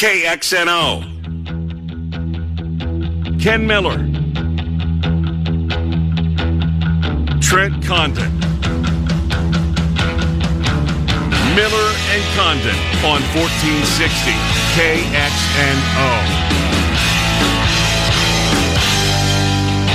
KXNO. Ken Miller. Trent Condon. Miller and Condon on 1460 KXNO.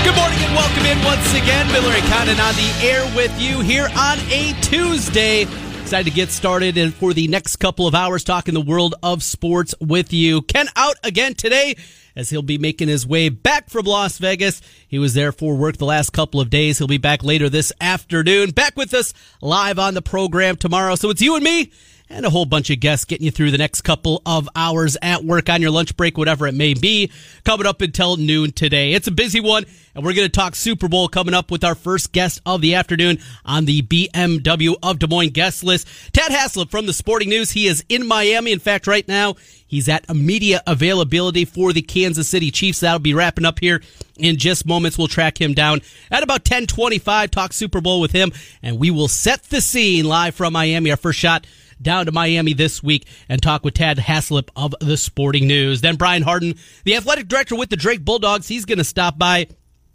Good morning and welcome in once again. Miller and Condon on the air with you here on a Tuesday. Excited to get started and for the next couple of hours talking the world of sports with you. Ken out again today as he'll be making his way back from Las Vegas. He was there for work the last couple of days. He'll be back later this afternoon. Back with us live on the program tomorrow. So it's you and me and a whole bunch of guests getting you through the next couple of hours at work on your lunch break, whatever it may be, coming up until noon today. It's a busy one, and we're going to talk Super Bowl coming up with our first guest of the afternoon on the BMW of Des Moines guest list. Tadd Haislop from the Sporting News. He is in Miami. In fact, right now, He's at media availability for the Kansas City Chiefs. That'll be wrapping up here in just moments. We'll track him down at about 1025, talk Super Bowl with him, and we will set the scene live from Miami. Our first shot down to Miami this week and talk with Tadd Haislop of the Sporting News. Then Brian Hardin, the athletic director with the Drake Bulldogs, he's going to stop by.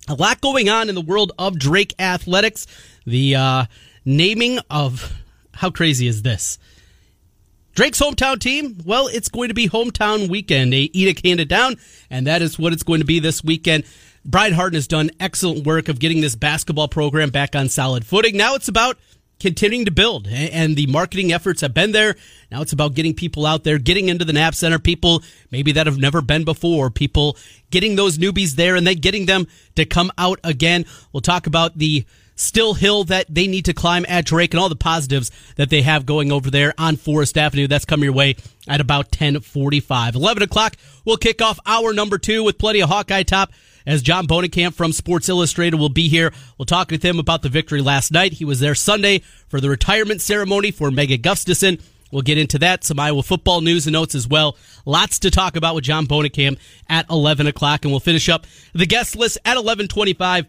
A lot going on in the world of Drake athletics. The uh, naming of how crazy is this? Drake's hometown team, well, it's going to be hometown weekend. They eat a handed down, and that is what it's going to be this weekend. Brian Hardin has done excellent work of getting this basketball program back on solid footing. Now it's about continuing to build and the marketing efforts have been there. Now it's about getting people out there, getting into the Knapp Center, people maybe that have never been before, people getting those newbies there and then getting them to come out again. We'll talk about the still hill that they need to climb at Drake and all the positives that they have going over there on Forest Avenue. That's coming your way at about 1045. 11 o'clock, we'll kick off hour number two with plenty of Hawkeye Top as John Bohnenkamp from Sports Illustrated will be here. We'll talk with him about the victory last night. He was there Sunday for the retirement ceremony for Megan Gustafson. We'll get into that, some Iowa football news and notes as well. Lots to talk about with John Bohnenkamp at 11 o'clock, and we'll finish up the guest list at 1125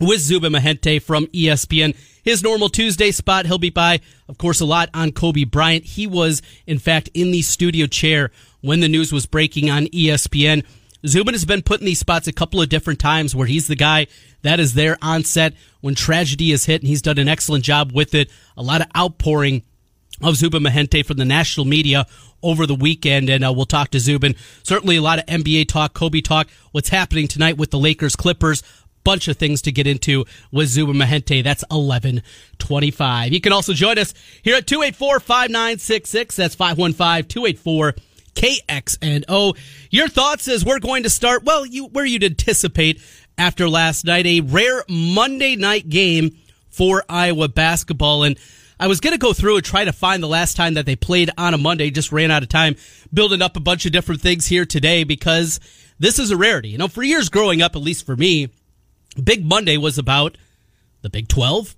with Zubin Mehenti from ESPN. His normal Tuesday spot, he'll be by, of course, a lot on Kobe Bryant. He was, in fact, in the studio chair when the news was breaking on ESPN. Zubin has been put in these spots a couple of different times where he's the guy that is there on set when tragedy is hit, and he's done an excellent job with it. A lot of outpouring of Zubin Mehenti from the national media over the weekend, and uh, we'll talk to Zubin. Certainly a lot of NBA talk, Kobe talk, what's happening tonight with the Lakers Clippers. Bunch of things to get into with Zubin Mehenti. That's 1125. You can also join us here at 284 5966. That's 515 284 KXNO. Your thoughts as we're going to start, well, you, where you'd anticipate after last night, a rare Monday night game for Iowa basketball. And I was going to go through and try to find the last time that they played on a Monday, just ran out of time building up a bunch of different things here today because this is a rarity. You know, for years growing up, at least for me, Big Monday was about the Big 12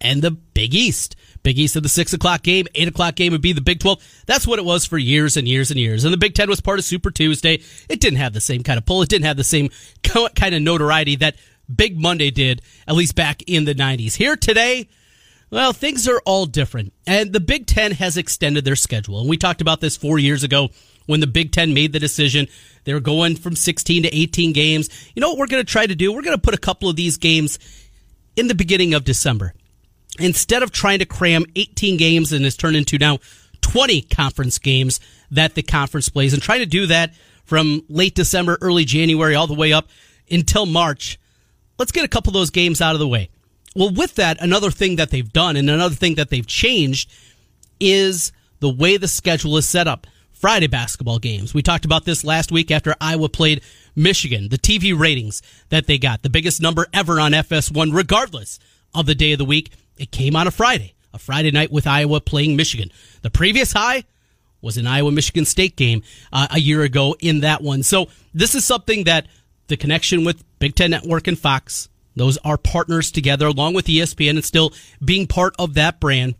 and the Big East. Big East of the six o'clock game, eight o'clock game would be the Big 12. That's what it was for years and years and years. And the Big 10 was part of Super Tuesday. It didn't have the same kind of pull. It didn't have the same kind of notoriety that Big Monday did, at least back in the 90s. Here today, well, things are all different. And the Big 10 has extended their schedule. And we talked about this four years ago when the Big 10 made the decision. They're going from 16 to 18 games. You know what we're going to try to do? We're going to put a couple of these games in the beginning of December instead of trying to cram 18 games and has turned into now 20 conference games that the conference plays and trying to do that from late December, early January, all the way up until March. Let's get a couple of those games out of the way. Well, with that, another thing that they've done and another thing that they've changed is the way the schedule is set up. Friday basketball games. We talked about this last week after Iowa played Michigan. The TV ratings that they got, the biggest number ever on FS1, regardless of the day of the week. It came on a Friday, a Friday night with Iowa playing Michigan. The previous high was an Iowa Michigan State game uh, a year ago in that one. So this is something that the connection with Big Ten Network and Fox, those are partners together along with ESPN and still being part of that brand,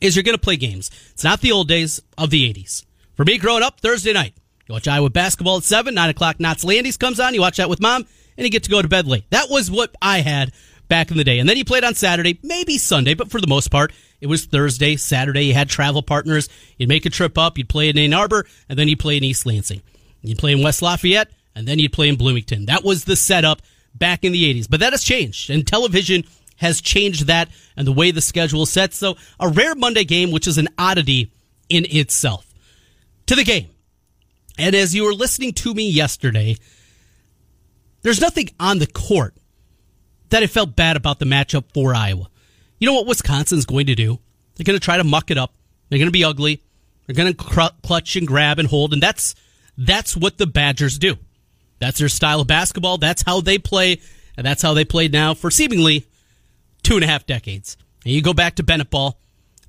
is you're going to play games. It's not the old days of the 80s. For me growing up, Thursday night, you watch Iowa basketball at 7, 9 o'clock, Knots Landing comes on, you watch that with mom, and you get to go to bed late. That was what I had back in the day. And then he played on Saturday, maybe Sunday, but for the most part, it was Thursday, Saturday. You had travel partners. You'd make a trip up, you'd play in Ann Arbor, and then you'd play in East Lansing. You'd play in West Lafayette, and then you'd play in Bloomington. That was the setup back in the 80s. But that has changed, and television has changed that and the way the schedule is set. So a rare Monday game, which is an oddity in itself. To the game. And as you were listening to me yesterday, there's nothing on the court that I felt bad about the matchup for Iowa. You know what Wisconsin's going to do? They're going to try to muck it up. They're going to be ugly. They're going to clutch and grab and hold, and that's that's what the Badgers do. That's their style of basketball. That's how they play, and that's how they played now for seemingly two and a half decades. And you go back to Bennett ball.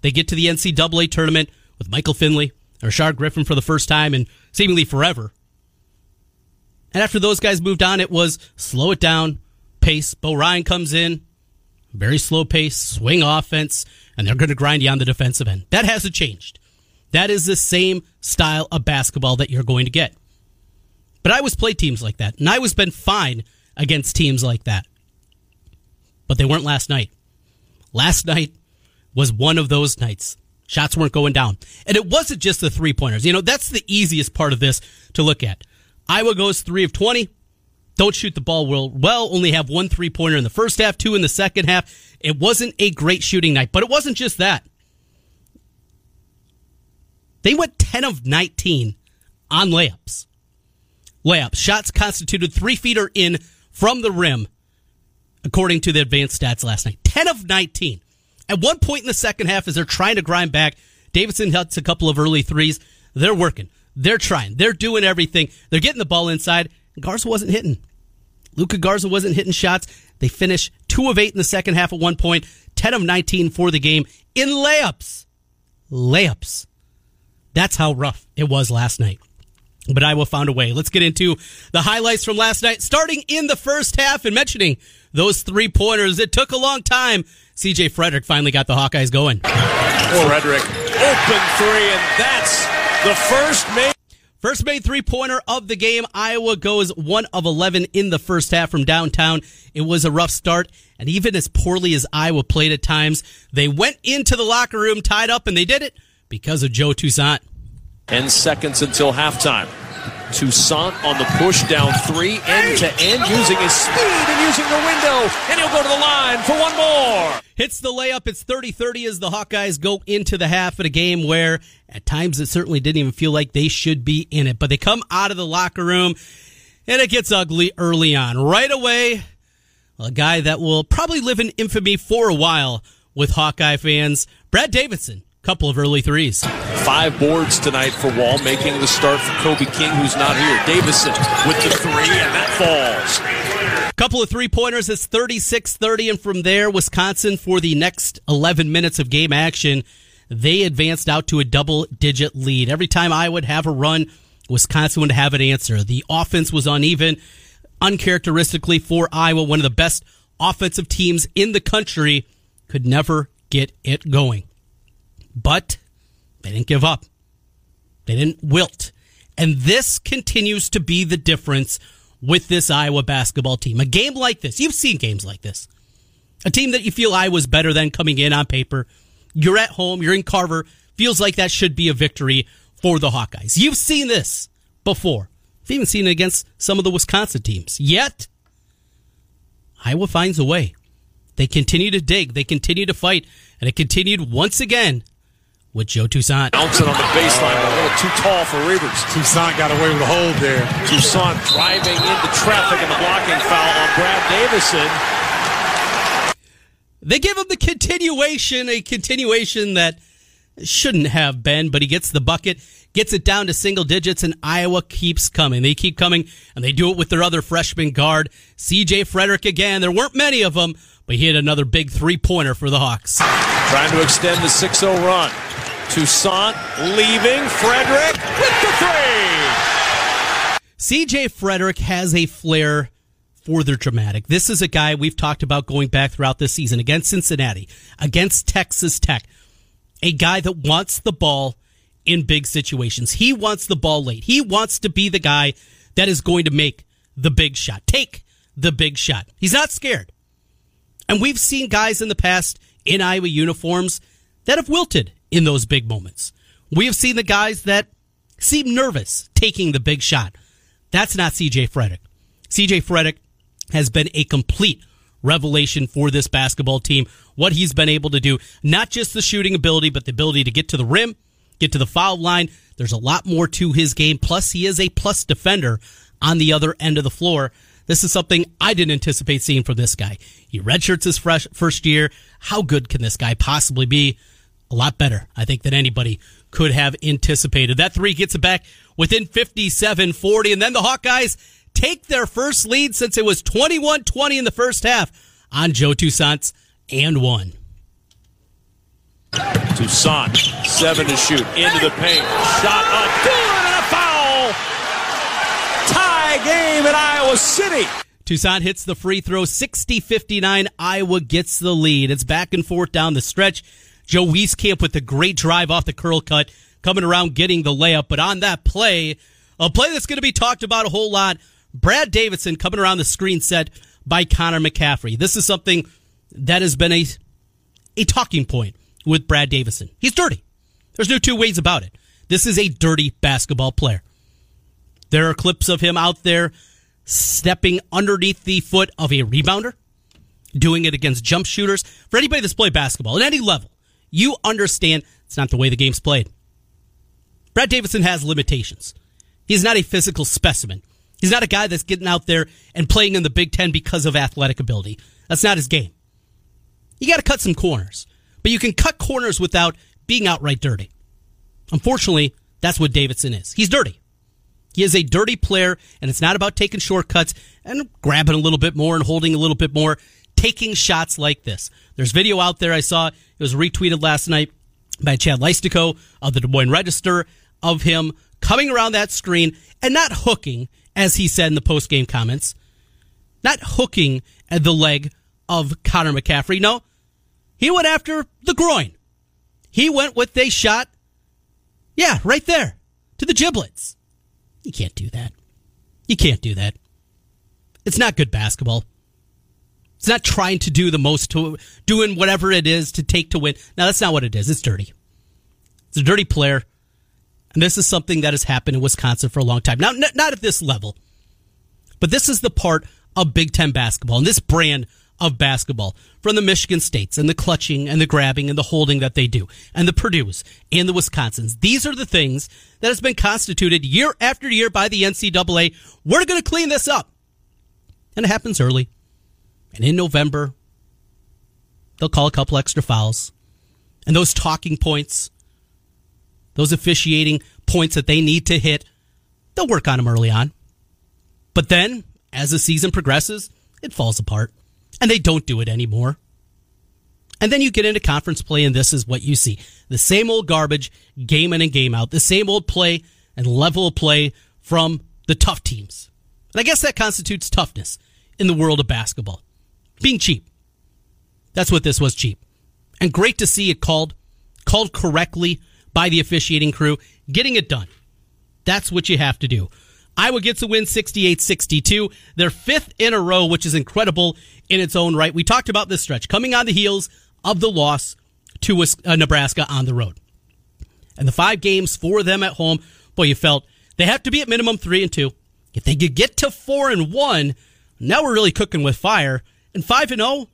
They get to the NCAA tournament with Michael Finley Rashard Griffin for the first time in seemingly forever. And after those guys moved on, it was slow it down, pace. Bo Ryan comes in, very slow pace, swing offense, and they're going to grind you on the defensive end. That hasn't changed. That is the same style of basketball that you're going to get. But I was played teams like that, and I was been fine against teams like that. But they weren't last night. Last night was one of those nights. Shots weren't going down. And it wasn't just the three pointers. You know, that's the easiest part of this to look at. Iowa goes three of 20. Don't shoot the ball well, well, only have one three pointer in the first half, two in the second half. It wasn't a great shooting night, but it wasn't just that. They went 10 of 19 on layups. Layups. Shots constituted three feet or in from the rim, according to the advanced stats last night. 10 of 19. At one point in the second half, as they're trying to grind back, Davison hits a couple of early threes. They're working. They're trying. They're doing everything. They're getting the ball inside. Garza wasn't hitting. Luka Garza wasn't hitting shots. They finish two of eight in the second half at one point, 10 of 19 for the game in layups. Layups. That's how rough it was last night. But Iowa found a way. Let's get into the highlights from last night, starting in the first half and mentioning those three pointers. It took a long time. CJ Frederick finally got the Hawkeyes going. Frederick, open three, and that's the first made. First made three pointer of the game. Iowa goes one of 11 in the first half from downtown. It was a rough start. And even as poorly as Iowa played at times, they went into the locker room tied up and they did it because of Joe Toussaint. 10 seconds until halftime. Toussaint on the push down three, end to end, using his oh! speed and using the window, and he'll go to the line for one more. Hits the layup. It's 30 30 as the Hawkeyes go into the half of a game where at times it certainly didn't even feel like they should be in it. But they come out of the locker room and it gets ugly early on. Right away, a guy that will probably live in infamy for a while with Hawkeye fans, Brad Davison couple of early threes. Five boards tonight for Wahl, making the start for Kobe King, who's not here. Davison with the three, and that falls. Couple of three pointers. It's 36 30. And from there, Wisconsin, for the next 11 minutes of game action, they advanced out to a double digit lead. Every time I would have a run, Wisconsin would have an answer. The offense was uneven, uncharacteristically for Iowa, one of the best offensive teams in the country, could never get it going. But they didn't give up. They didn't wilt. And this continues to be the difference with this Iowa basketball team. A game like this, you've seen games like this. A team that you feel Iowa's better than coming in on paper. You're at home, you're in Carver. Feels like that should be a victory for the Hawkeyes. You've seen this before. You've even seen it against some of the Wisconsin teams. Yet, Iowa finds a way. They continue to dig, they continue to fight, and it continued once again with Joe Toussaint. Bouncing on the baseline, but a little too tall for Reuvers. Toussaint got away with a hold there. Toussaint driving into traffic and the blocking foul on Brad Davison. They give him the continuation, a continuation that shouldn't have been, but he gets the bucket, gets it down to single digits, and Iowa keeps coming. They keep coming, and they do it with their other freshman guard, CJ Frederick again. There weren't many of them, but he hit another big three pointer for the Hawks. Trying to extend the 6 0 run. Toussaint leaving. Frederick with the three. CJ Frederick has a flair for the dramatic. This is a guy we've talked about going back throughout this season against Cincinnati, against Texas Tech. A guy that wants the ball in big situations. He wants the ball late. He wants to be the guy that is going to make the big shot, take the big shot. He's not scared. And we've seen guys in the past in Iowa uniforms that have wilted in those big moments. We have seen the guys that seem nervous taking the big shot. That's not CJ Frederick. CJ Frederick has been a complete revelation for this basketball team. What he's been able to do, not just the shooting ability, but the ability to get to the rim, get to the foul line. There's a lot more to his game. Plus, he is a plus defender on the other end of the floor. This is something I didn't anticipate seeing from this guy. He redshirts his fresh first year. How good can this guy possibly be? A lot better, I think, than anybody could have anticipated. That three gets it back within 57 40. And then the Hawkeyes take their first lead since it was 21 20 in the first half on Joe Toussaint's and one. Toussaint, seven to shoot, into the paint, shot up, good, and a foul! Tie game in Iowa City. Toussaint hits the free throw, 60 59. Iowa gets the lead. It's back and forth down the stretch. Joe Wieskamp with the great drive off the curl cut, coming around getting the layup. But on that play, a play that's going to be talked about a whole lot, Brad Davison coming around the screen set by Connor McCaffery. This is something that has been a, a talking point with Brad Davison. He's dirty. There's no two ways about it. This is a dirty basketball player. There are clips of him out there stepping underneath the foot of a rebounder, doing it against jump shooters. For anybody that's played basketball at any level, you understand it's not the way the game's played. Brad Davison has limitations. He's not a physical specimen. He's not a guy that's getting out there and playing in the Big Ten because of athletic ability. That's not his game. You got to cut some corners, but you can cut corners without being outright dirty. Unfortunately, that's what Davison is. He's dirty. He is a dirty player, and it's not about taking shortcuts and grabbing a little bit more and holding a little bit more, taking shots like this. There's video out there I saw. It was retweeted last night by Chad Leistikow of the Des Moines Register of him coming around that screen and not hooking, as he said in the post game comments, not hooking at the leg of Connor McCaffery. No, he went after the groin. He went with a shot, yeah, right there to the giblets. You can't do that. You can't do that. It's not good basketball. It's not trying to do the most to doing whatever it is to take to win. Now that's not what it is. It's dirty. It's a dirty player. And this is something that has happened in Wisconsin for a long time. Now, n- not at this level, but this is the part of Big Ten basketball and this brand of basketball from the Michigan States and the clutching and the grabbing and the holding that they do and the Purdue's and the Wisconsins. These are the things that has been constituted year after year by the NCAA. We're going to clean this up. And it happens early. And in November, they'll call a couple extra fouls. And those talking points those officiating points that they need to hit, they'll work on them early on. But then, as the season progresses, it falls apart and they don't do it anymore. And then you get into conference play, and this is what you see the same old garbage, game in and game out, the same old play and level of play from the tough teams. And I guess that constitutes toughness in the world of basketball. Being cheap. That's what this was cheap. And great to see it called, called correctly by the officiating crew, getting it done. That's what you have to do. Iowa gets a win 68 62. Their fifth in a row, which is incredible in its own right. We talked about this stretch coming on the heels of the loss to uh, Nebraska on the road. And the five games for them at home, boy, you felt they have to be at minimum three and two. If they could get to four and one, now we're really cooking with fire. And five and oh,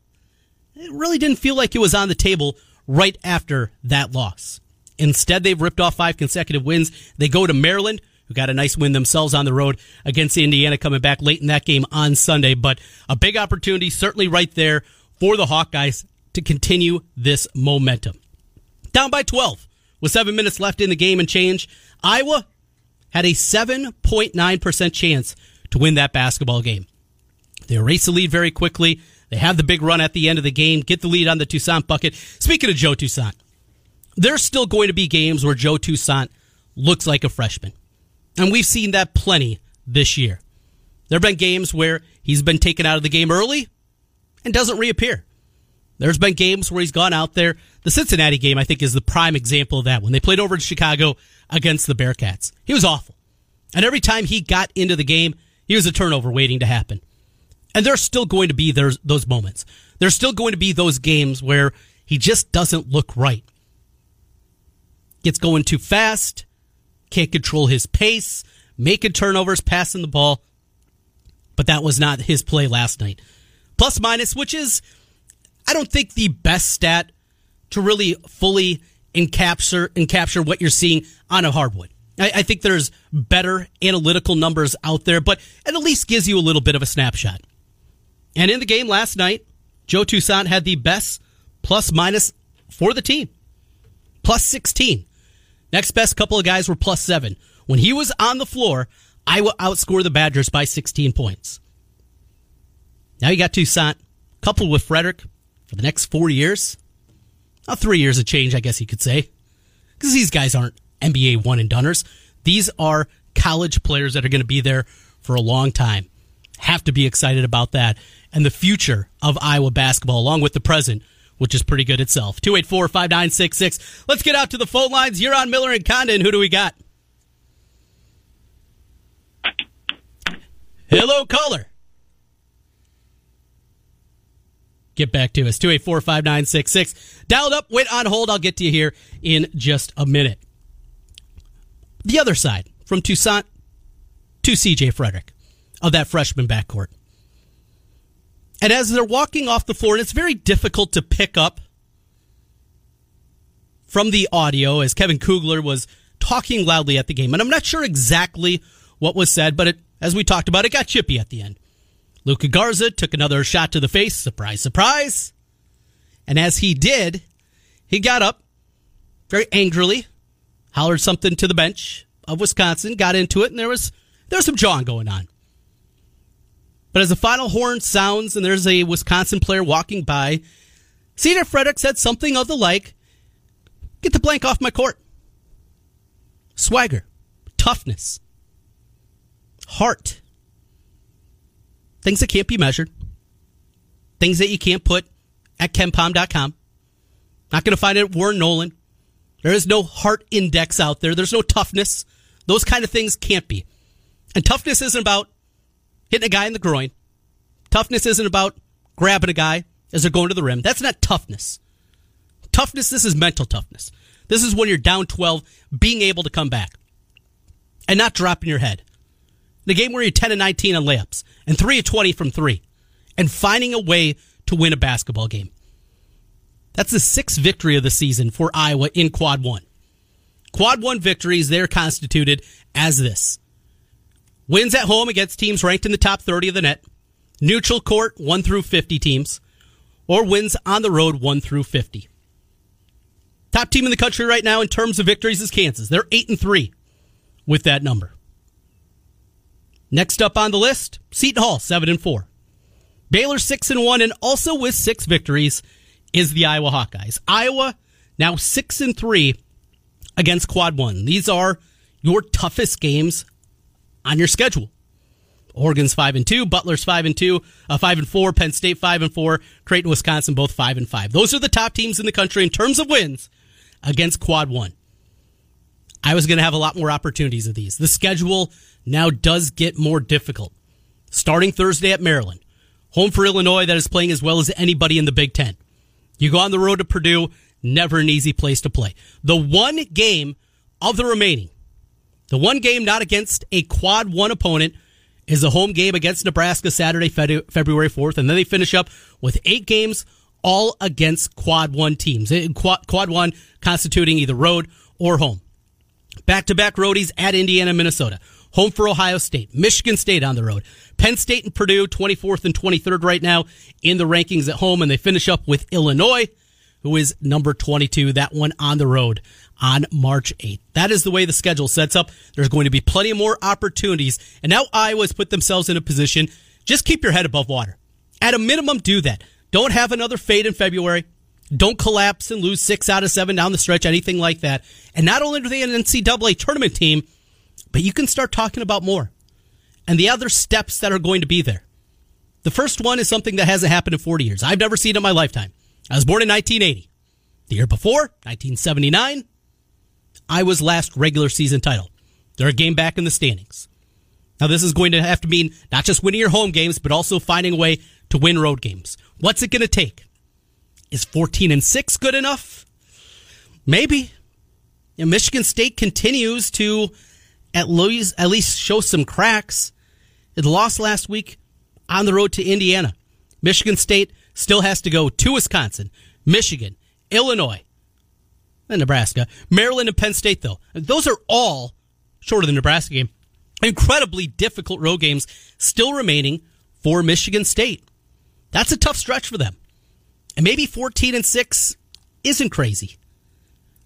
it really didn't feel like it was on the table right after that loss. Instead, they've ripped off five consecutive wins. They go to Maryland, who got a nice win themselves on the road against Indiana coming back late in that game on Sunday. But a big opportunity, certainly right there for the Hawkeyes to continue this momentum. Down by 12 with seven minutes left in the game and change. Iowa had a 7.9% chance to win that basketball game. They erase the lead very quickly. They have the big run at the end of the game, get the lead on the Toussaint bucket. Speaking of Joe Toussaint, there's still going to be games where Joe Toussaint looks like a freshman. And we've seen that plenty this year. There have been games where he's been taken out of the game early and doesn't reappear. There's been games where he's gone out there. The Cincinnati game, I think, is the prime example of that when they played over in Chicago against the Bearcats. He was awful. And every time he got into the game, he was a turnover waiting to happen. And there's still going to be those moments. There's still going to be those games where he just doesn't look right. Gets going too fast, can't control his pace, making turnovers, passing the ball. But that was not his play last night. Plus minus, which is, I don't think the best stat to really fully encapture encapture what you're seeing on a hardwood. I, I think there's better analytical numbers out there, but it at least gives you a little bit of a snapshot. And in the game last night, Joe Toussaint had the best plus minus for the team. Plus 16. Next best couple of guys were plus seven. When he was on the floor, Iowa outscored the Badgers by 16 points. Now you got Toussaint coupled with Frederick for the next four years. Not three years of change, I guess you could say. Because these guys aren't NBA one and doners. These are college players that are going to be there for a long time. Have to be excited about that and the future of Iowa basketball, along with the present, which is pretty good itself. 284 5966. Let's get out to the phone lines. You're on Miller and Condon. Who do we got? Hello, caller. Get back to us. 284 5966. Dialed up, wait on hold. I'll get to you here in just a minute. The other side, from Toussaint to CJ Frederick of that freshman backcourt. And as they're walking off the floor, and it's very difficult to pick up from the audio as Kevin Kugler was talking loudly at the game. And I'm not sure exactly what was said, but it, as we talked about, it got chippy at the end. Luka Garza took another shot to the face. Surprise, surprise. And as he did, he got up very angrily, hollered something to the bench of Wisconsin, got into it, and there was there was some jawing going on. But as the final horn sounds and there's a Wisconsin player walking by, CJ Frederick said something of the like, get the blank off my court. Swagger, toughness, heart, things that can't be measured, things that you can't put at KenPom.com. Not going to find it at Warren Nolan. There is no heart index out there. There's no toughness. Those kind of things can't be. And toughness isn't about hitting a guy in the groin. Toughness isn't about grabbing a guy as they're going to the rim. That's not toughness. Toughness, this is mental toughness. This is when you're down 12, being able to come back and not dropping your head. A game where you're 10 and 19 on layups and 3 of 20 from 3 and finding a way to win a basketball game. That's the sixth victory of the season for Iowa in quad one. Quad one victories, they're constituted as this Wins at home against teams ranked in the top 30 of the net. Neutral court, 1 through 50 teams. Or wins on the road, 1 through 50. Top team in the country right now in terms of victories is Kansas. They're 8 and 3 with that number. Next up on the list, Seton Hall, 7 and 4. Baylor 6 and 1 and also with 6 victories is the Iowa Hawkeyes. Iowa now 6 and 3 against quad 1. These are your toughest games on your schedule. Oregon's five and two, Butler's five and two, uh, five and four, Penn State five and four, Creighton, Wisconsin both five and five. Those are the top teams in the country in terms of wins against Quad One. I was going to have a lot more opportunities of these. The schedule now does get more difficult. Starting Thursday at Maryland, home for Illinois that is playing as well as anybody in the Big Ten. You go on the road to Purdue, never an easy place to play. The one game of the remaining the one game not against a quad one opponent is a home game against Nebraska Saturday, February 4th. And then they finish up with eight games all against quad one teams. Quad, quad one constituting either road or home. Back to back roadies at Indiana, Minnesota. Home for Ohio State. Michigan State on the road. Penn State and Purdue, 24th and 23rd right now in the rankings at home. And they finish up with Illinois, who is number 22. That one on the road on March 8th. That is the way the schedule sets up. There's going to be plenty more opportunities. And now Iowa's put themselves in a position. Just keep your head above water. At a minimum, do that. Don't have another fade in February. Don't collapse and lose six out of seven down the stretch, anything like that. And not only are they an NCAA tournament team, but you can start talking about more and the other steps that are going to be there. The first one is something that hasn't happened in 40 years. I've never seen it in my lifetime. I was born in 1980. The year before, 1979, Iowa's last regular season title. They're a game back in the standings. Now, this is going to have to mean not just winning your home games, but also finding a way to win road games. What's it going to take? Is 14 and 6 good enough? Maybe. And Michigan State continues to at least, at least show some cracks. It lost last week on the road to Indiana. Michigan State still has to go to Wisconsin, Michigan, Illinois, and Nebraska, Maryland, and Penn State, though. Those are all, short of the Nebraska game, incredibly difficult road games still remaining for Michigan State. That's a tough stretch for them. And maybe 14 and 6 isn't crazy.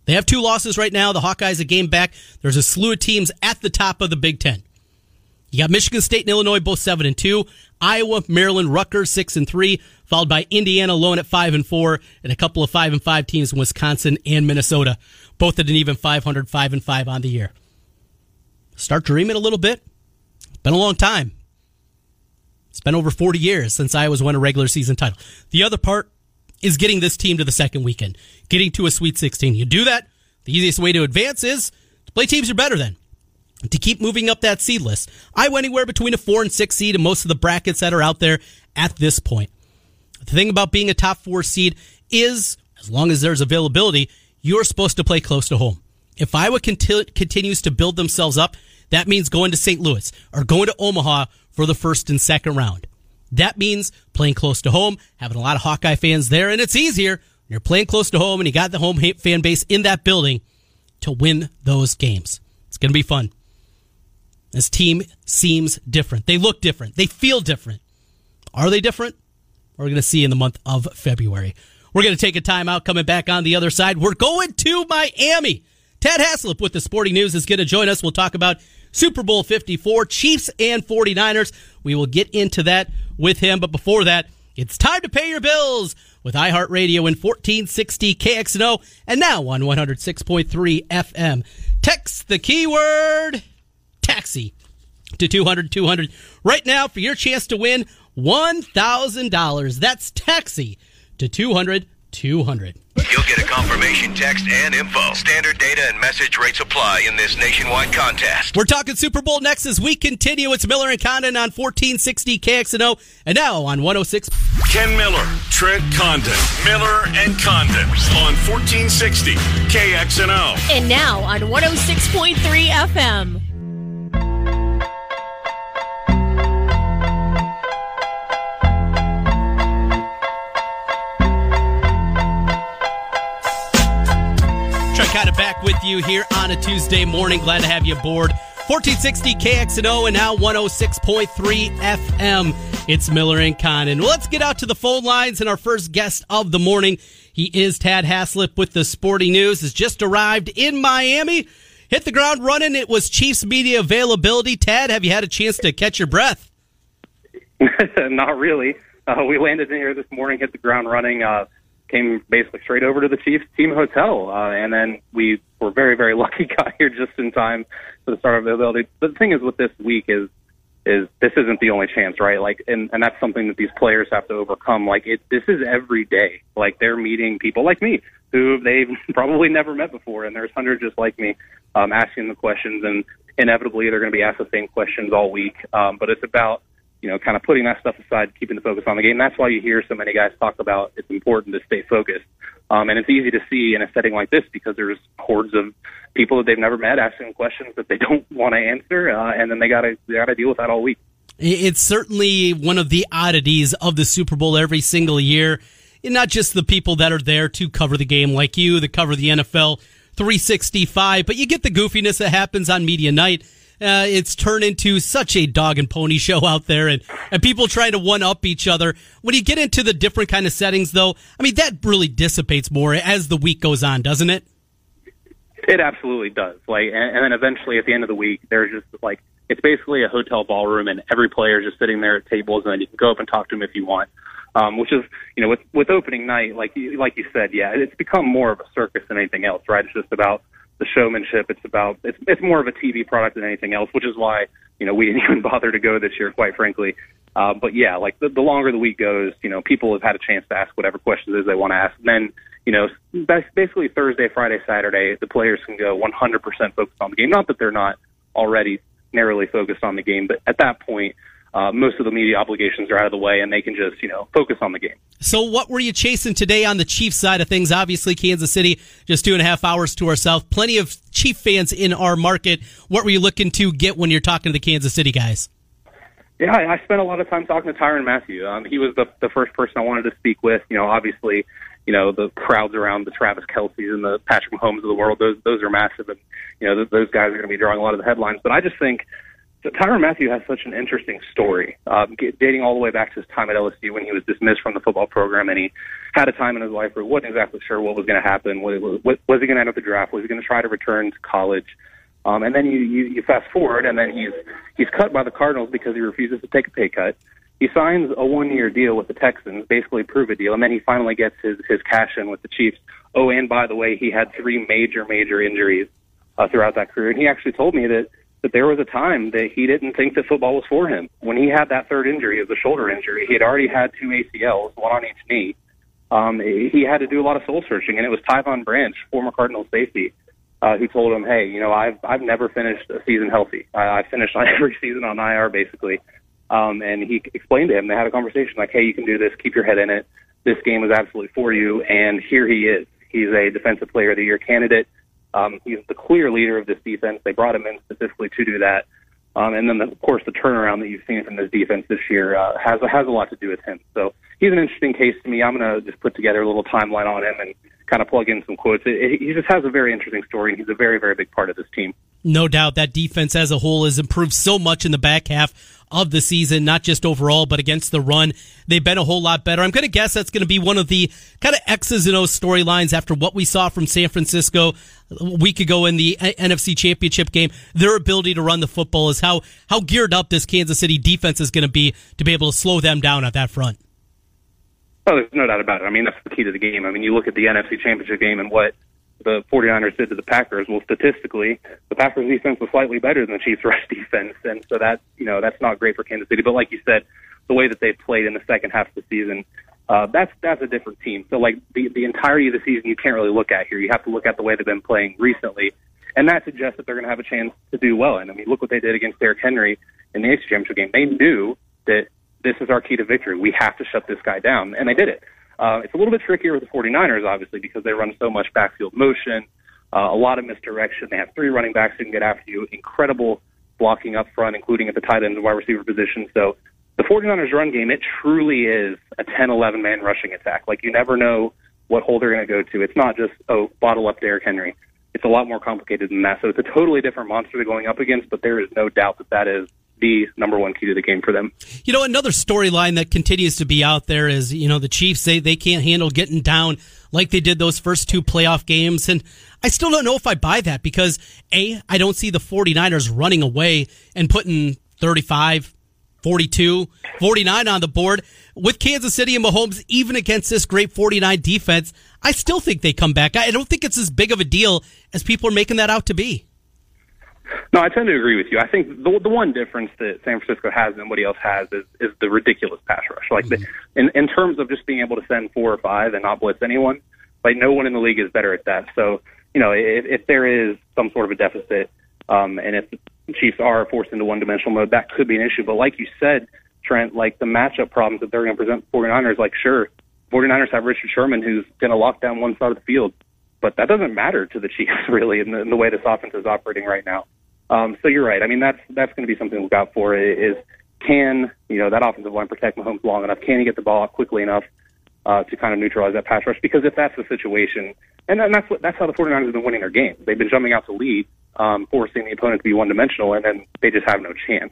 They have two losses right now. The Hawkeyes a game back. There's a slew of teams at the top of the Big Ten. You got Michigan State and Illinois both seven and two. Iowa, Maryland, Rutgers six and three, followed by Indiana alone at five and four, and a couple of five and five teams in Wisconsin and Minnesota, both at an even 500, five and five on the year. Start dreaming a little bit. Been a long time. It's been over 40 years since Iowa's won a regular season title. The other part is getting this team to the second weekend, getting to a Sweet 16. You do that, the easiest way to advance is to play teams you're better than. To keep moving up that seed list, I went anywhere between a four and six seed in most of the brackets that are out there at this point. The thing about being a top four seed is, as long as there's availability, you're supposed to play close to home. If Iowa conti- continues to build themselves up, that means going to St. Louis or going to Omaha for the first and second round. That means playing close to home, having a lot of Hawkeye fans there, and it's easier when you're playing close to home and you got the home fan base in that building to win those games. It's going to be fun. This team seems different. They look different. They feel different. Are they different? We're going to see in the month of February. We're going to take a timeout. coming back on the other side. We're going to Miami. Ted Haislop with the Sporting News is going to join us. We'll talk about Super Bowl 54, Chiefs and 49ers. We will get into that with him. But before that, it's time to pay your bills with iHeartRadio and 1460 KXNO and now on 106.3 FM. Text the keyword taxi to 200 200 right now for your chance to win $1,000. That's taxi to 200 200. You'll get a confirmation text and info. Standard data and message rates apply in this nationwide contest. We're talking Super Bowl next as we continue. It's Miller and Condon on 1460 KXNO and now on 106. Ken Miller, Trent Condon, Miller and Condon on 1460 KXNO. And now on 106.3 FM. Of back with you here on a Tuesday morning. Glad to have you aboard. 1460 KXNO and now 106.3 FM. It's Miller and. Well, let's get out to the phone lines and our first guest of the morning. He is Tadd Haislop with the Sporting News. Has just arrived in Miami. Hit the ground running. It was Chiefs media availability. Tad, have you had a chance to catch your breath? Not really. Uh, we landed in here this morning, hit the ground running. Uh, came basically straight over to the Chiefs team hotel, uh, and then we were very, very lucky got here just in time for the start of availability. But the thing is with this week is is this isn't the only chance, right? Like, and and that's something that these players have to overcome. Like, it this is every day. Like, they're meeting people like me who they've probably never met before, and there's hundreds just like me um, asking the questions, and inevitably they're going to be asked the same questions all week. Um, but it's about you know, kind of putting that stuff aside, keeping the focus on the game. That's why you hear so many guys talk about it's important to stay focused. Um, and it's easy to see in a setting like this because there's hordes of people that they've never met asking questions that they don't want to answer, uh, and then they got to they got to deal with that all week. It's certainly one of the oddities of the Super Bowl every single year. And not just the people that are there to cover the game like you, that cover the NFL 365, but you get the goofiness that happens on media night uh, it's turned into such a dog and pony show out there and, and people trying to one up each other. When you get into the different kind of settings though, I mean, that really dissipates more as the week goes on, doesn't it? It absolutely does. Like, and, and then eventually at the end of the week, there's just like, it's basically a hotel ballroom and every player is just sitting there at tables and then you can go up and talk to them if you want. Um, which is, you know, with, with opening night, like you, like you said, yeah, it's become more of a circus than anything else, right? It's just about the showmanship. It's about it's it's more of a TV product than anything else, which is why you know we didn't even bother to go this year, quite frankly. Uh, but yeah, like the, the longer the week goes, you know, people have had a chance to ask whatever questions is they want to ask. And then you know, basically Thursday, Friday, Saturday, the players can go 100% focused on the game. Not that they're not already narrowly focused on the game, but at that point, uh, most of the media obligations are out of the way and they can just, you know, focus on the game. So, what were you chasing today on the Chiefs side of things? Obviously, Kansas City, just two and a half hours to our south. Plenty of Chief fans in our market. What were you looking to get when you're talking to the Kansas City guys? Yeah, I, spent a lot of time talking to Tyrann Mathieu. Um, he was the, the first person I wanted to speak with. You know, obviously, you know the crowds around the Travis Kelce's and the Patrick Mahomes of the world. Those those are massive, and you know th- those guys are going to be drawing a lot of the headlines. But I just think that Tyrann Mathieu has such an interesting story, um, dating all the way back to his time at LSU when he was dismissed from the football program, and he had a time in his life where he wasn't exactly sure what was going to happen. Was, was, was he going to end up the draft? Was he going to try to return to college? Um, and then you, you, you fast forward, and then he's he's cut by the Cardinals because he refuses to take a pay cut. He signs a one-year deal with the Texans, basically prove a deal, and then he finally gets his his cash in with the Chiefs. Oh, and by the way, he had three major major injuries uh, throughout that career, and he actually told me that that there was a time that he didn't think that football was for him. When he had that third injury, it was a shoulder injury. He had already had two ACLs, one on each knee. Um, he had to do a lot of soul searching, and it was Tyvon Branch, former Cardinal safety, uh, who told him, "Hey, you know, I've I've never finished a season healthy. I, I finished on every season on IR basically." Um, and he explained to him. They had a conversation like, "Hey, you can do this. Keep your head in it. This game is absolutely for you." And here he is. He's a Defensive Player of the Year candidate. Um, he's the clear leader of this defense. They brought him in specifically to do that. Um, and then, the, of course, the turnaround that you've seen from this defense this year uh, has has a lot to do with him. So he's an interesting case to me. I'm going to just put together a little timeline on him and kind of plug in some quotes. It, it, he just has a very interesting story, and he's a very, very big part of this team. No doubt that defense as a whole has improved so much in the back half of the season, not just overall, but against the run. They've been a whole lot better. I'm going to guess that's going to be one of the kind of X's and O's storylines after what we saw from San Francisco a week ago in the uh, NFC Championship game. Their ability to run the football is how, how geared up this Kansas City defense is going to be to be able to slow them down at that front. Oh, there's no doubt about it. I mean, that's the key to the game. I mean, you look at the NFC Championship game and what the 49ers did to the Packers. Well, statistically, the Packers defense was slightly better than the Chiefs rush defense, and so that you know that's not great for Kansas City. But like you said, the way that they played in the second half of the season, uh, that's that's a different team. So like the the entirety of the season, you can't really look at here. You have to look at the way they've been playing recently, and that suggests that they're going to have a chance to do well. And I mean, look what they did against Derrick Henry in the AFC Championship game. They knew that this is our key to victory. We have to shut this guy down, and they did it. Uh, it's a little bit trickier with the 49ers, obviously, because they run so much backfield motion, uh, a lot of misdirection. They have three running backs who can get after you, incredible blocking up front, including at the tight end and wide receiver position. So the 49ers run game, it truly is a 10, 11 man rushing attack. Like you never know what hole they're going to go to. It's not just, oh, bottle up Derrick Henry. It's a lot more complicated than that. So it's a totally different monster they're going up against, but there is no doubt that that is the number one key to the game for them. You know, another storyline that continues to be out there is, you know, the Chiefs say they can't handle getting down like they did those first two playoff games. And I still don't know if I buy that because A, I don't see the 49ers running away and putting 35, 42, 49 on the board. With Kansas City and Mahomes, even against this great 49 defense, I still think they come back. I don't think it's as big of a deal as people are making that out to be. No, I tend to agree with you. I think the the one difference that San Francisco has and nobody else has is is the ridiculous pass rush. Like mm-hmm. the, in in terms of just being able to send four or five and not blitz anyone, like no one in the league is better at that. So you know if, if there is some sort of a deficit, um, and if the Chiefs are forced into one dimensional mode, that could be an issue. But like you said, Trent, like the matchup problems that they're going to present 49ers, like sure, 49ers have Richard Sherman who's going to lock down one side of the field, but that doesn't matter to the Chiefs really in the, in the way this offense is operating right now. Um, so you're right. I mean, that's that's going to be something to look out for. Is can you know that offensive line protect Mahomes long enough? Can he get the ball out quickly enough uh, to kind of neutralize that pass rush? Because if that's the situation, and then that's what that's how the 49ers have been winning their games. They've been jumping out to lead, um, forcing the opponent to be one dimensional, and then they just have no chance.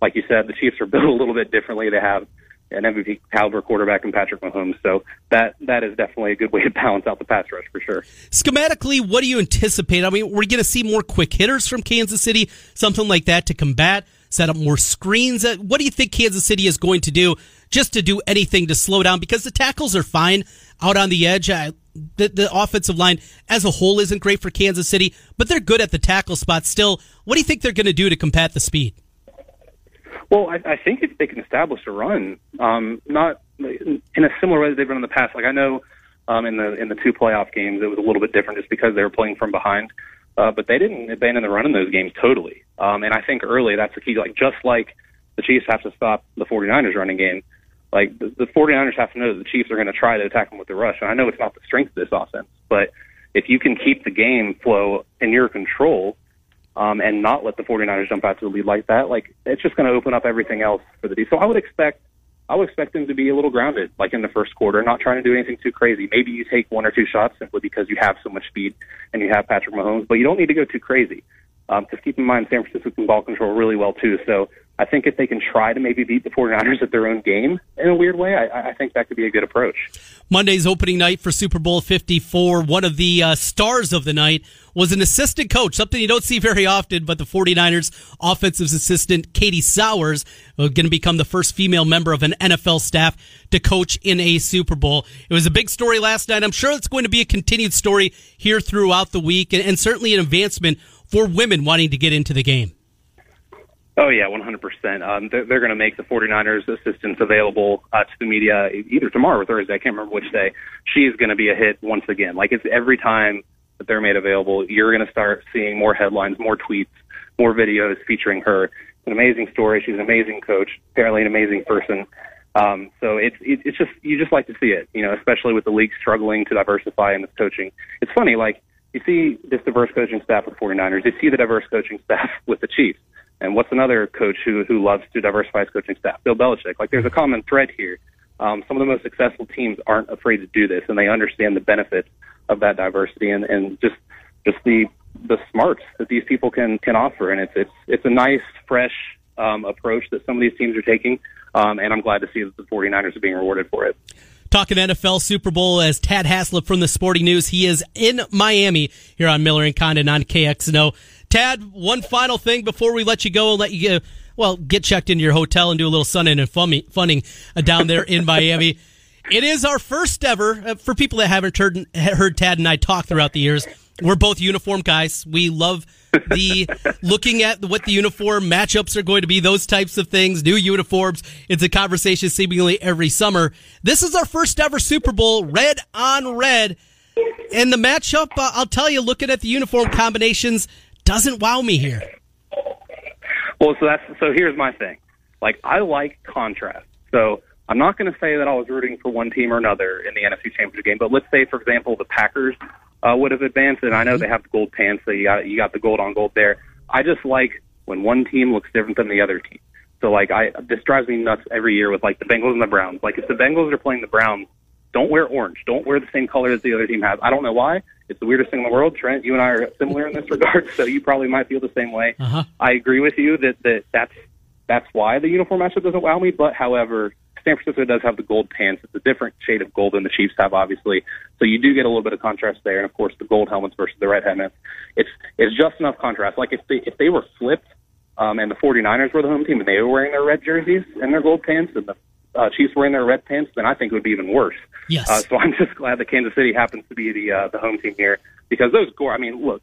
Like you said, the Chiefs are built a little bit differently. They have an MVP caliber quarterback in Patrick Mahomes. So that that is definitely a good way to balance out the pass rush for sure. Schematically, what do you anticipate? I mean, we're going to see more quick hitters from Kansas City, something like that to combat, set up more screens. Uh, what do you think Kansas City is going to do just to do anything to slow down? Because the tackles are fine out on the edge. Uh, the, the offensive line as a whole isn't great for Kansas City, but they're good at the tackle spot still. What do you think they're going to do to combat the speed? Well, I, I think if they can establish a run, um, not in a similar way that they've run in the past. Like I know um, in the in the two playoff games, it was a little bit different just because they were playing from behind. Uh, but they didn't abandon the run in those games totally. Um, and I think early that's the key. Like just like the Chiefs have to stop the 49ers running game. Like the, the 49ers have to know that the Chiefs are going to try to attack them with the rush. And I know it's not the strength of this offense, but if you can keep the game flow in your control um, and not let the 49ers jump out to the lead like that, like it's just going to open up everything else for the D. So I would expect I would expect them to be a little grounded, like in the first quarter, not trying to do anything too crazy. Maybe you take one or two shots simply because you have so much speed and you have Patrick Mahomes, but you don't need to go too crazy. Because um, keep in mind, San Francisco can ball control really well too. So I think if they can try to maybe beat the 49ers at their own game in a weird way, I, I think that could be a good approach. Monday's opening night for Super Bowl 54. One of the uh, stars of the night was an assistant coach, something you don't see very often, but the 49ers offensive assistant, Katie Sowers, uh, going to become the first female member of an NFL staff to coach in a Super Bowl. It was a big story last night. I'm sure it's going to be a continued story here throughout the week and, and certainly an advancement for women wanting to get into the game. Oh yeah, 100%. Um, they're, they're going to make the 49ers assistants available uh, to the media either tomorrow or Thursday. I can't remember which day. She's going to be a hit once again. Like it's every time that they're made available, you're going to start seeing more headlines, more tweets, more videos featuring her. It's an amazing story. She's an amazing coach, apparently an amazing person. Um, so it's it, it's just you just like to see it, you know, especially with the league struggling to diversify in this coaching. It's funny, like you see this diverse coaching staff with 49ers, you see the diverse coaching staff with the Chiefs and what's another coach who who loves to diversify his coaching staff? Bill Belichick. Like there's a common thread here. Um, some of the most successful teams aren't afraid to do this, and they understand the benefits of that diversity and, and just just the the smarts that these people can can offer. And it's it's it's a nice, fresh um, approach that some of these teams are taking. Um, and I'm glad to see that the 49ers are being rewarded for it. Talking NFL Super Bowl as Tadd Haislop from the Sporting News. He is in Miami here on Miller and Condon on KXNO. Tadd, one final thing before we let you go and let you get, well, get checked into your hotel and do a little sunning and funning uh, down there in Miami. It is our first ever, uh, for people that haven't heard, heard Tadd and I talk throughout the years, we're both uniform guys. We love the looking at what the uniform matchups are going to be, those types of things, new uniforms. It's a conversation seemingly every summer. This is our first ever Super Bowl, red on red. And the matchup, uh, I'll tell you, looking at the uniform combinations, doesn't wow me here. Well, so that's so. Here's my thing. Like I like contrast. So I'm not going to say that I was rooting for one team or another in the NFC Championship game, but let's say, for example, the Packers uh, would have advanced, and I know they have the gold pants, so you got you got the gold on gold there. I just like when one team looks different than the other team. So like I this drives me nuts every year with like the Bengals and the Browns. Like if the Bengals are playing the Browns, don't wear orange. Don't wear the same color as the other team has. I don't know why. It's the weirdest thing in the world. Trent, you and I are similar in this regard, so you probably might feel the same way. Uh-huh. I agree with you that, that that's that's why the uniform matchup doesn't wow me. But however, San Francisco does have the gold pants. It's a different shade of gold than the Chiefs have, obviously. So you do get a little bit of contrast there. And of course, the gold helmets versus the red helmets. It's it's just enough contrast. Like if they if they were flipped, um, and the 49ers were the home team and they were wearing their red jerseys and their gold pants, and the uh, Chiefs wearing their red pants, then I think it would be even worse. Yes. Uh, so I'm just glad that Kansas City happens to be the uh, the home team here because those gore. I mean, look,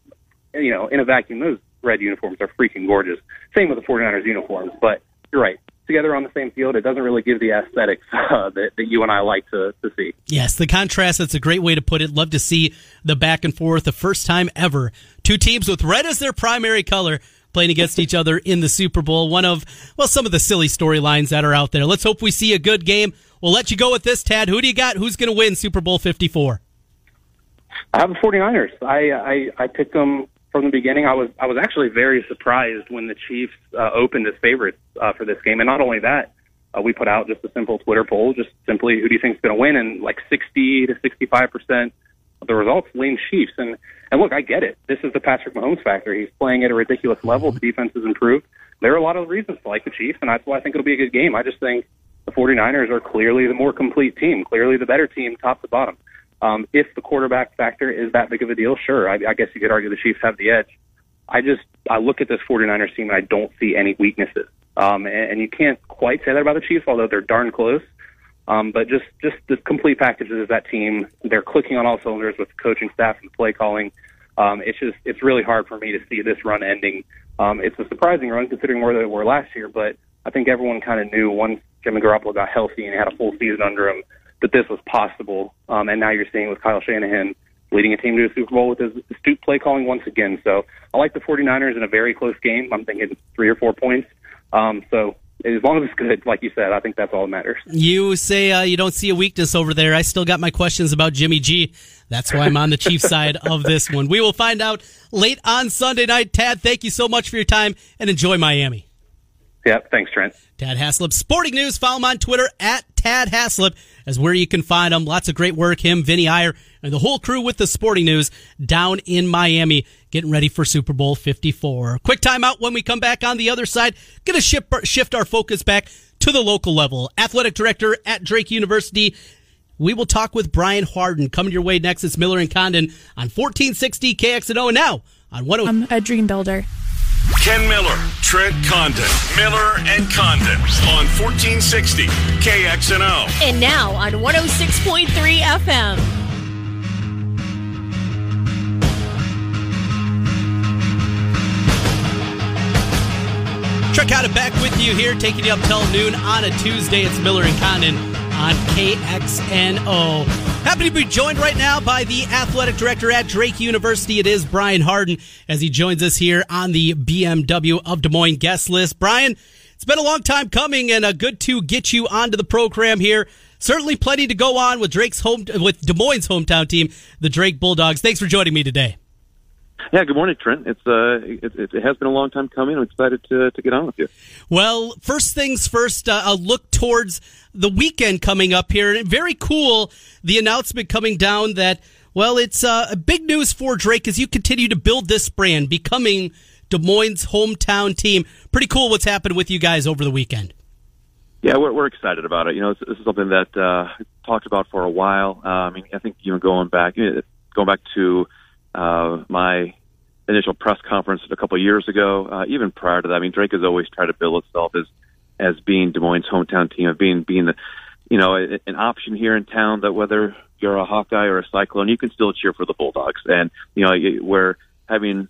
you know, in a vacuum, those red uniforms are freaking gorgeous. Same with the 49ers uniforms, but you're right. Together on the same field, it doesn't really give the aesthetics uh, that, that you and I like to, to see. Yes, the contrast, that's a great way to put it. Love to see the back and forth. The first time ever, two teams with red as their primary color playing against each other in the Super Bowl. One of, well, some of the silly storylines that are out there. Let's hope we see a good game. We'll let you go with this, Tadd. Who do you got? Who's going to win Super Bowl 54? I have the 49ers. I, I, I picked them from the beginning. I was, I was actually very surprised when the Chiefs uh, opened as favorites uh, for this game. And not only that, uh, we put out just a simple Twitter poll, just simply who do you think is going to win? And like 60 to 65% of the results lean Chiefs. And, and look, I get it. This is the Patrick Mahomes factor. He's playing at a ridiculous level. The defense has improved. There are a lot of reasons to like the Chiefs, and that's why I think it'll be a good game. I just think the 49ers are clearly the more complete team, clearly the better team, top to bottom. Um, if the quarterback factor is that big of a deal, sure, I, I guess you could argue the Chiefs have the edge. I just I look at this 49ers team and I don't see any weaknesses. Um, and, and you can't quite say that about the Chiefs, although they're darn close. Um, but just just the complete package is that team. They're clicking on all cylinders with the coaching staff and the play calling. Um, it's just it's really hard for me to see this run ending. Um, it's a surprising run considering where they were last year, but I think everyone kind of knew once Jimmy Garoppolo got healthy and had a full season under him that this was possible. Um, and now you're seeing with Kyle Shanahan leading a team to a Super Bowl with his astute play calling once again. So I like the 49ers in a very close game. I'm thinking three or four points. Um, so as long as it's good, like you said, I think that's all that matters. You say uh, you don't see a weakness over there. I still got my questions about Jimmy G. That's why I'm on the Chiefs side of this one. We will find out late on Sunday night. Tadd, thank you so much for your time and enjoy Miami. Yep. Thanks, Trent. Tadd Haislop, Sporting News. Follow him on Twitter at Tadd Haislop as where you can find him. Lots of great work. Him, Vinny Iyer, and the whole crew with the Sporting News down in Miami getting ready for Super Bowl 54. Quick timeout when we come back on the other side. Gonna shift, shift our focus back to the local level. Athletic Director at Drake University. We will talk with Brian Hardin coming your way next. It's Miller and Condon on 1460 KXNO and now on 10. I'm a dream builder. Ken Miller, Trent Condon, Miller and Condon on 1460 KXNO. And now on 106.3 FM. Trent Condon back with you here, taking you up till noon on a Tuesday. It's Miller and Condon on KXNO. Happy to be joined right now by the athletic director at Drake University. It is Brian Hardin as he joins us here on the BMW of Des Moines guest list. Brian, it's been a long time coming and a good to get you onto the program here. Certainly plenty to go on with Drake's home, with Des Moines' hometown team, the Drake Bulldogs. Thanks for joining me today. Yeah, good morning, Trent. It's uh, it, it, has been a long time coming. I'm excited to to get on with you. Well, first things first, uh, a look towards the weekend coming up here, and very cool. The announcement coming down that well, it's uh, big news for Drake as you continue to build this brand, becoming Des Moines' hometown team. Pretty cool what's happened with you guys over the weekend. Yeah, we're, we're excited about it. You know, this, this is something that uh, talked about for a while. Uh, I mean, I think even going back, going back to uh, my initial press conference a couple of years ago. Uh, even prior to that, I mean, Drake has always tried to build itself as as being Des Moines' hometown team, of being being the you know an option here in town that whether you're a Hawkeye or a Cyclone, you can still cheer for the Bulldogs. And you know, we're having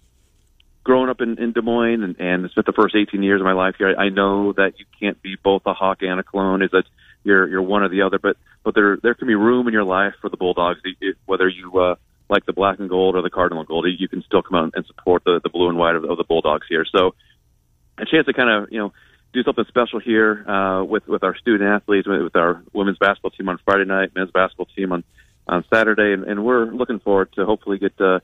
grown up in, in Des Moines and, and spent the first 18 years of my life here. I, I know that you can't be both a Hawk and a Clone. Is that you're you're one or the other, but but there there can be room in your life for the Bulldogs, whether you uh, like the black and gold or the cardinal gold, you can still come out and support the, the blue and white of, of the Bulldogs here. So a chance to kind of, you know, do something special here uh, with with our student athletes, with our women's basketball team on Friday night, men's basketball team on on Saturday, and, and we're looking forward to hopefully get uh,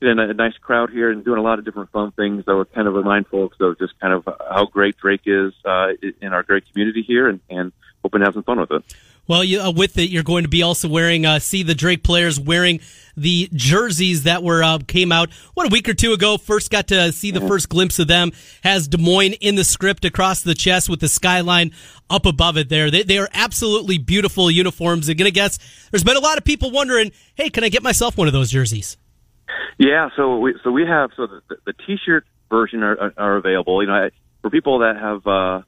get a, a nice crowd here and doing a lot of different fun things that would kind of remind folks of just kind of how great Drake is uh, in our great community here, and, and hoping to have some fun with it. Well, you, uh, with it, you're going to be also wearing, uh, see the Drake players wearing the jerseys that were, uh, came out, what, a week or two ago. First got to see the first glimpse of them. Has Des Moines in the script across the chest with the skyline up above it there. They, they are absolutely beautiful uniforms. I'm going to guess there's been a lot of people wondering, hey, can I get myself one of those jerseys? Yeah, so we, so we have, so the, the t-shirt version are, are available. You know, for people that have, uh,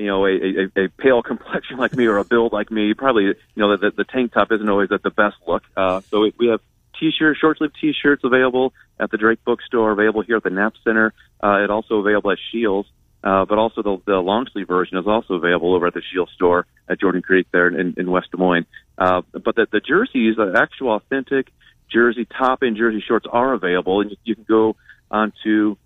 you know, a, a, a pale complexion like me or a build like me, probably, you know, the, the tank top isn't always at the best look. Uh, so we have t-shirts, short sleeve t-shirts available at the Drake Bookstore, available here at the Knapp Center. Uh, it also available at Scheels. Uh, but also the, the long sleeve version is also available over at the Scheels store at Jordan Creek there in, in West Des Moines. Uh, but the, the jerseys, the actual authentic jersey top and jersey shorts are available, and you, you can go onto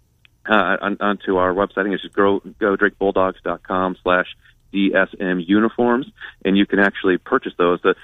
uh, on, onto our website. I think it's just go, go drakebulldogs.com slash DSM uniforms, and you can actually purchase those. The,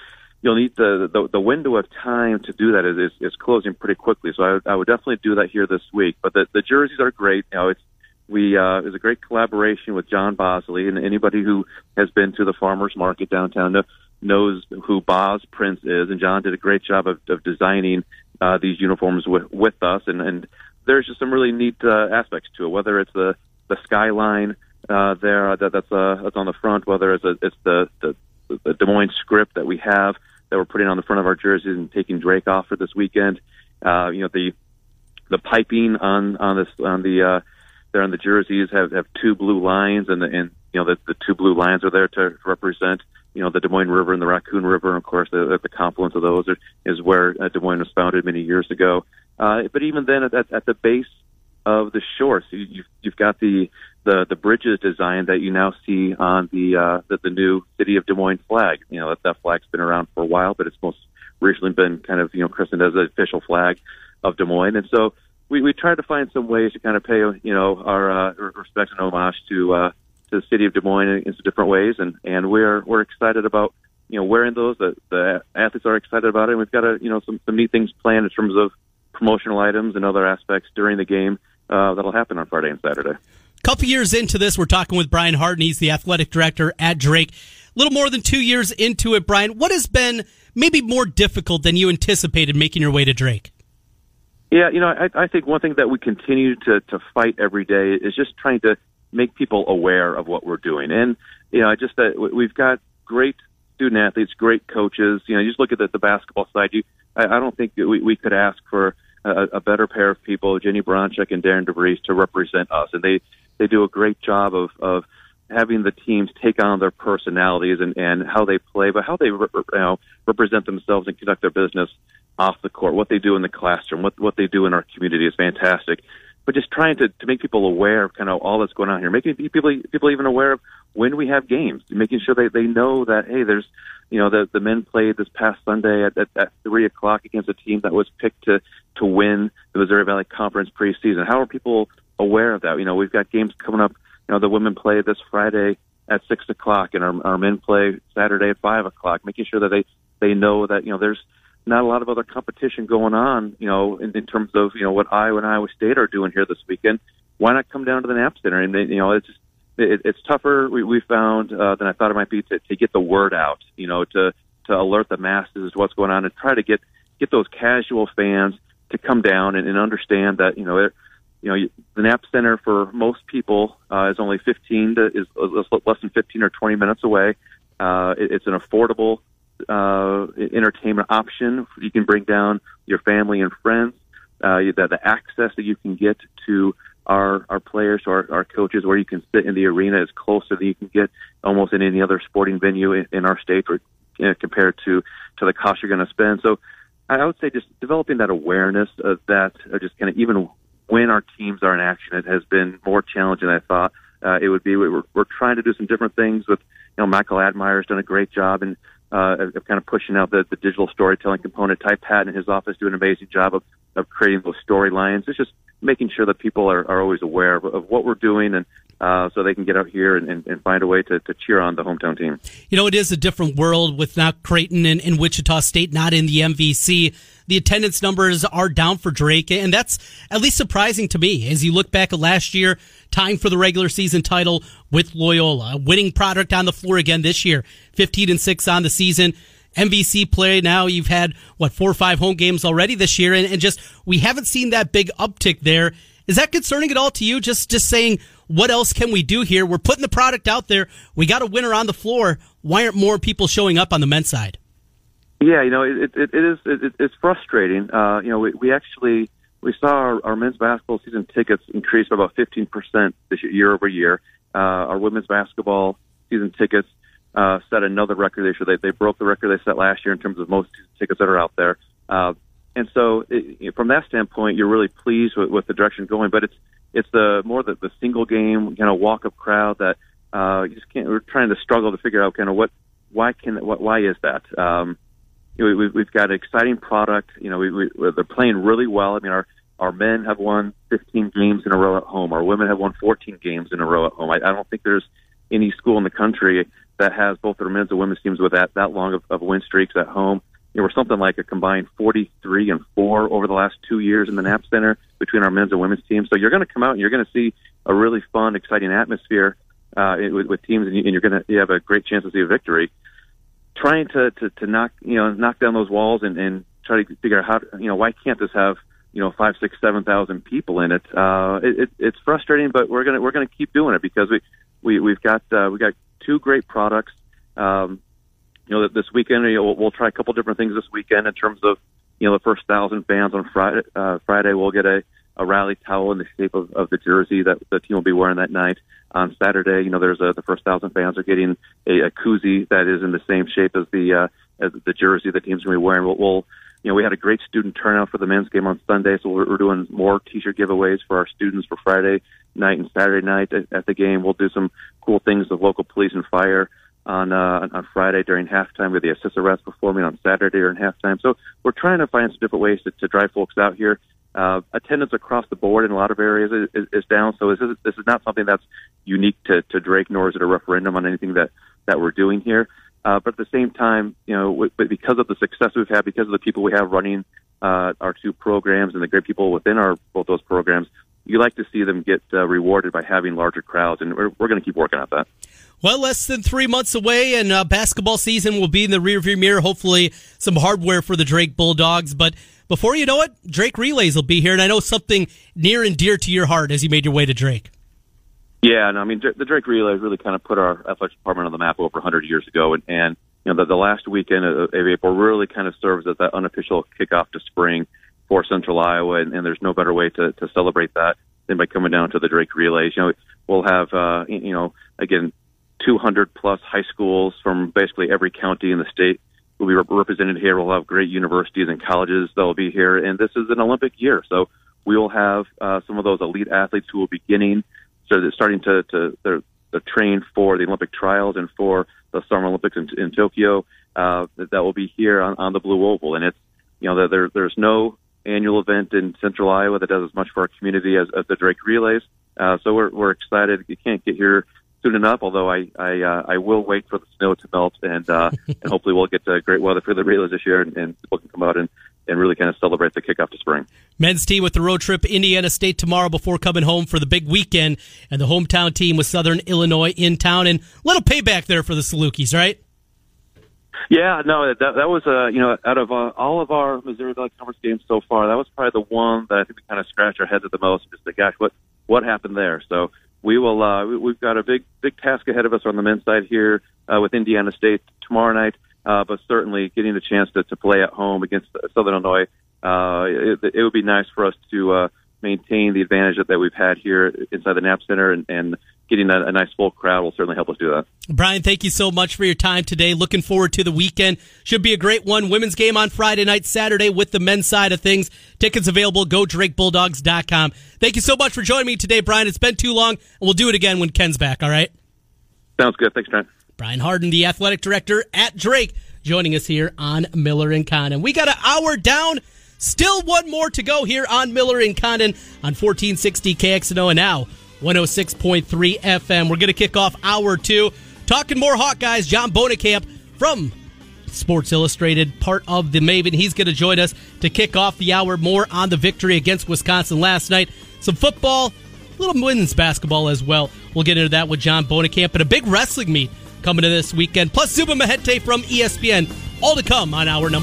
you'll need the, the the window of time to do that is is, is closing pretty quickly. So I, would, I would definitely do that here this week. But the, the jerseys are great. You know, it's we uh, it was a great collaboration with John Bosley, and anybody who has been to the farmers market downtown knows who Boz Prince is. And John did a great job of, of designing uh, these uniforms with with us, and and there's just some really neat uh, aspects to it. Whether it's the the skyline uh, there that that's uh, that's on the front, whether it's a, it's the, the the Des Moines script that we have that we're putting on the front of our jerseys and taking Drake off for this weekend. Uh, you know the the piping on on this on the uh, there on the jerseys have have two blue lines and the and you know the the two blue lines are there to represent you know the Des Moines River and the Raccoon River. And of course, the, the confluence of those are, is where uh, Des Moines was founded many years ago. Uh, but even then, at, at the base of the shore, so you've you've got the the the bridges design that you now see on the uh, the, the new city of Des Moines flag. You know that that flag's been around for a while, but it's most recently been kind of you know christened as the official flag of Des Moines, and so we we tried to find some ways to kind of pay you know our uh, respect and homage to uh, to the city of Des Moines in, in some different ways, and and we're we're excited about you know wearing those. The, the athletes are excited about it. and We've got a you know some some neat things planned in terms of promotional items and other aspects during the game uh, that'll happen on Friday and Saturday. Couple years into this, we're talking with Brian Hardin. He's the athletic director at Drake. A little more than two years into it, Brian. What has been maybe more difficult than you anticipated making your way to Drake? Yeah, you know, I, I think one thing that we continue to to fight every day is just trying to make people aware of what we're doing, and you know, just that we've got great student athletes, great coaches. You know, you just look at the, the basketball side. You, I, I don't think that we, we could ask for a, a better pair of people, Jennie Baranczyk and Darian DeVries, to represent us, and they they do a great job of of having the teams take on their personalities and and how they play, but how they you know represent themselves and conduct their business off the court. What they do in the classroom, what what they do in our community is fantastic. But just trying to, to make people aware of kind of all that's going on here, making people people even aware of when we have games, making sure they they know that hey, there's you know the the men played this past Sunday at, at, at three o'clock against a team that was picked to to win the Missouri Valley Conference preseason. How are people aware of that. You know, we've got games coming up. You know, the women play this Friday at six o'clock, and our, our men play Saturday at five o'clock. Making sure that they they know that you know there's not a lot of other competition going on. You know, in, in terms of you know what Iowa and Iowa State are doing here this weekend. Why not come down to the Knapp Center? And you know, it's just it, it's tougher. We, we found uh, than I thought it might be to, to get the word out. You know, to to alert the masses as to what's going on and try to get get those casual fans to come down and, and understand that you know it, you know, the Knapp Center for most people uh, is only 15 to is less than 15 or 20 minutes away. Uh, it, it's an affordable uh, entertainment option. You can bring down your family and friends. Uh, the, the access that you can get to our our players, our, our coaches, where you can sit in the arena is closer than you can get almost in any other sporting venue in, in our state, or you know, compared to to the cost you're going to spend. So. I would say just developing that awareness of that, uh, just kind of even when our teams are in action, it has been more challenging than I thought uh, it would be. We're, we're trying to do some different things with, you know, Michael Admire's done a great job in uh, of kind of pushing out the, the digital storytelling component. Ty Patton in his office do an amazing job of, of creating those storylines. It's just making sure that people are, are always aware of, of what we're doing and uh, so they can get out here and, and, and find a way to, to, cheer on the hometown team. You know, it is a different world with now Creighton and, and Wichita State not in the MVC. The attendance numbers are down for Drake, and that's at least surprising to me as you look back at last year, tying for the regular season title with Loyola, winning product on the floor again this year, 15 and 6 on the season. MVC play. Now you've had what four or five home games already this year, and, and just we haven't seen that big uptick there. Is that concerning at all to you? Just just saying, what else can we do here? We're putting the product out there. We got a winner on the floor. Why aren't more people showing up on the men's side? Yeah, you know, it it, it is it, it's frustrating. Uh, you know, we, we actually we saw our, our men's basketball season tickets increase by about 15 percent this year, over year. Uh, our women's basketball season tickets uh, set another record this year. They, they broke the record they set last year in terms of most tickets that are out there. Uh, and so, it, from that standpoint, you're really pleased with, with the direction going. But it's it's the more the, the single game kind of walk up crowd that uh, you just can't. We're trying to struggle to figure out kind of what why can what why is that. Um, know, we, we've got an exciting product. You know, we, we, they're playing really well. I mean, our our men have won 15 games in a row at home. Our women have won 14 games in a row at home. I, I don't think there's any school in the country that has both their men's and women's teams with that that long of, of win streaks at home. You know, we're something like a combined 43 and four over the last two years in the Knapp Center between our men's and women's teams. So you're going to come out and you're going to see a really fun, exciting atmosphere uh, with, with teams, and, you, and you're going to have a great chance to see a victory. Trying to, to to knock you know knock down those walls and, and try to figure out how you know why can't this have you know five six seven thousand people in it. Uh, it, it it's frustrating, but we're gonna we're gonna keep doing it because we we we've got uh, we got two great products. Um, you know, this weekend you know, we'll, we'll try a couple different things this weekend in terms of you know the first thousand fans on Friday. Uh, Friday we'll get a a rally towel in the shape of, of the jersey that the team will be wearing that night. On Saturday, you know, there's a, the first thousand fans are getting a, a koozie that is in the same shape as the uh, as the jersey the team's going to be wearing. We'll, we'll you know, we had a great student turnout for the men's game on Sunday, so we're, we're doing more T-shirt giveaways for our students for Friday night and Saturday night at, at the game. We'll do some cool things with local police and fire on uh, on Friday during halftime with the Isiserettes performing on Saturday during halftime. So we're trying to find some different ways to, to drive folks out here. Uh, attendance across the board in a lot of areas is, is, is down. So this is, this is not something that's unique to, to Drake, nor is it a referendum on anything that, that we're doing here. Uh, but at the same time, you know, but because of the success we've had, because of the people we have running uh, our two programs and the great people within our both those programs, you like to see them get uh, rewarded by having larger crowds, and we're, we're going to keep working at that. Well, less than three months away, and uh, basketball season will be in the rearview mirror. Hopefully, some hardware for the Drake Bulldogs. But before you know it, Drake Relays will be here, and I know something near and dear to your heart as you made your way to Drake. Yeah, no, I mean the Drake Relays really kind of put our athletics department on the map over 100 years ago, and, and you know the, the last weekend of April really kind of serves as that unofficial kickoff to spring for Central Iowa, and, and there's no better way to, to celebrate that than by coming down to the Drake Relays. You know, we'll have uh, you know again 200 plus high schools from basically every county in the state will be represented here. We'll have great universities and colleges that will be here, and this is an Olympic year, so we will have uh, some of those elite athletes who will be beginning so they're starting to to they're, they're trained for the Olympic trials and for the Summer Olympics in, in Tokyo. Uh, that, that will be here on, on the Blue Oval, and it's you know there there's no annual event in Central Iowa that does as much for our community as, as the Drake Relays. Uh, so we're we're excited. You can't get here soon enough. Although I I uh, I will wait for the snow to melt, and uh, and hopefully we'll get uh, great weather for the relays this year, and, and people can come out and and really kind of celebrate the kickoff to spring. Men's team with the road trip Indiana State tomorrow before coming home for the big weekend, and the hometown team with Southern Illinois in town, and little payback there for the Salukis, right? Yeah, no, that that was uh, you know out of uh, all of our Missouri Valley Conference games so far, that was probably the one that I think we kind of scratched our heads at the most. Just like, gosh, what what happened there? So we will uh, we, we've got a big big task ahead of us on the men's side here uh, with Indiana State tomorrow night. Uh, but certainly getting the chance to, to play at home against Southern Illinois, uh, it, it would be nice for us to uh, maintain the advantage that, that we've had here inside the Knapp Center, and, and getting a, a nice full crowd will certainly help us do that. Brian, thank you so much for your time today. Looking forward to the weekend. Should be a great one. Women's game on Friday night, Saturday with the men's side of things. Tickets available. Go DrakeBulldogs.com. Thank you so much for joining me today, Brian. It's been too long, and we'll do it again when Ken's back. All right. Sounds good. Thanks, Trent. Brian Hardin, the athletic director at Drake, joining us here on Miller and Condon. We got an hour down. Still one more to go here on Miller and Condon on 1460 KXNO and now 106.3 FM. We're going to kick off hour two. Talking more Hawkeyes. John Bohnenkamp from Sports Illustrated, part of the Maven. He's going to join us to kick off the hour more on the victory against Wisconsin last night. Some football, a little women's basketball as well. We'll get into that with John Bohnenkamp and a big wrestling meet coming to this weekend. Plus Zubin Mehenti from ESPN. All to come on hour number.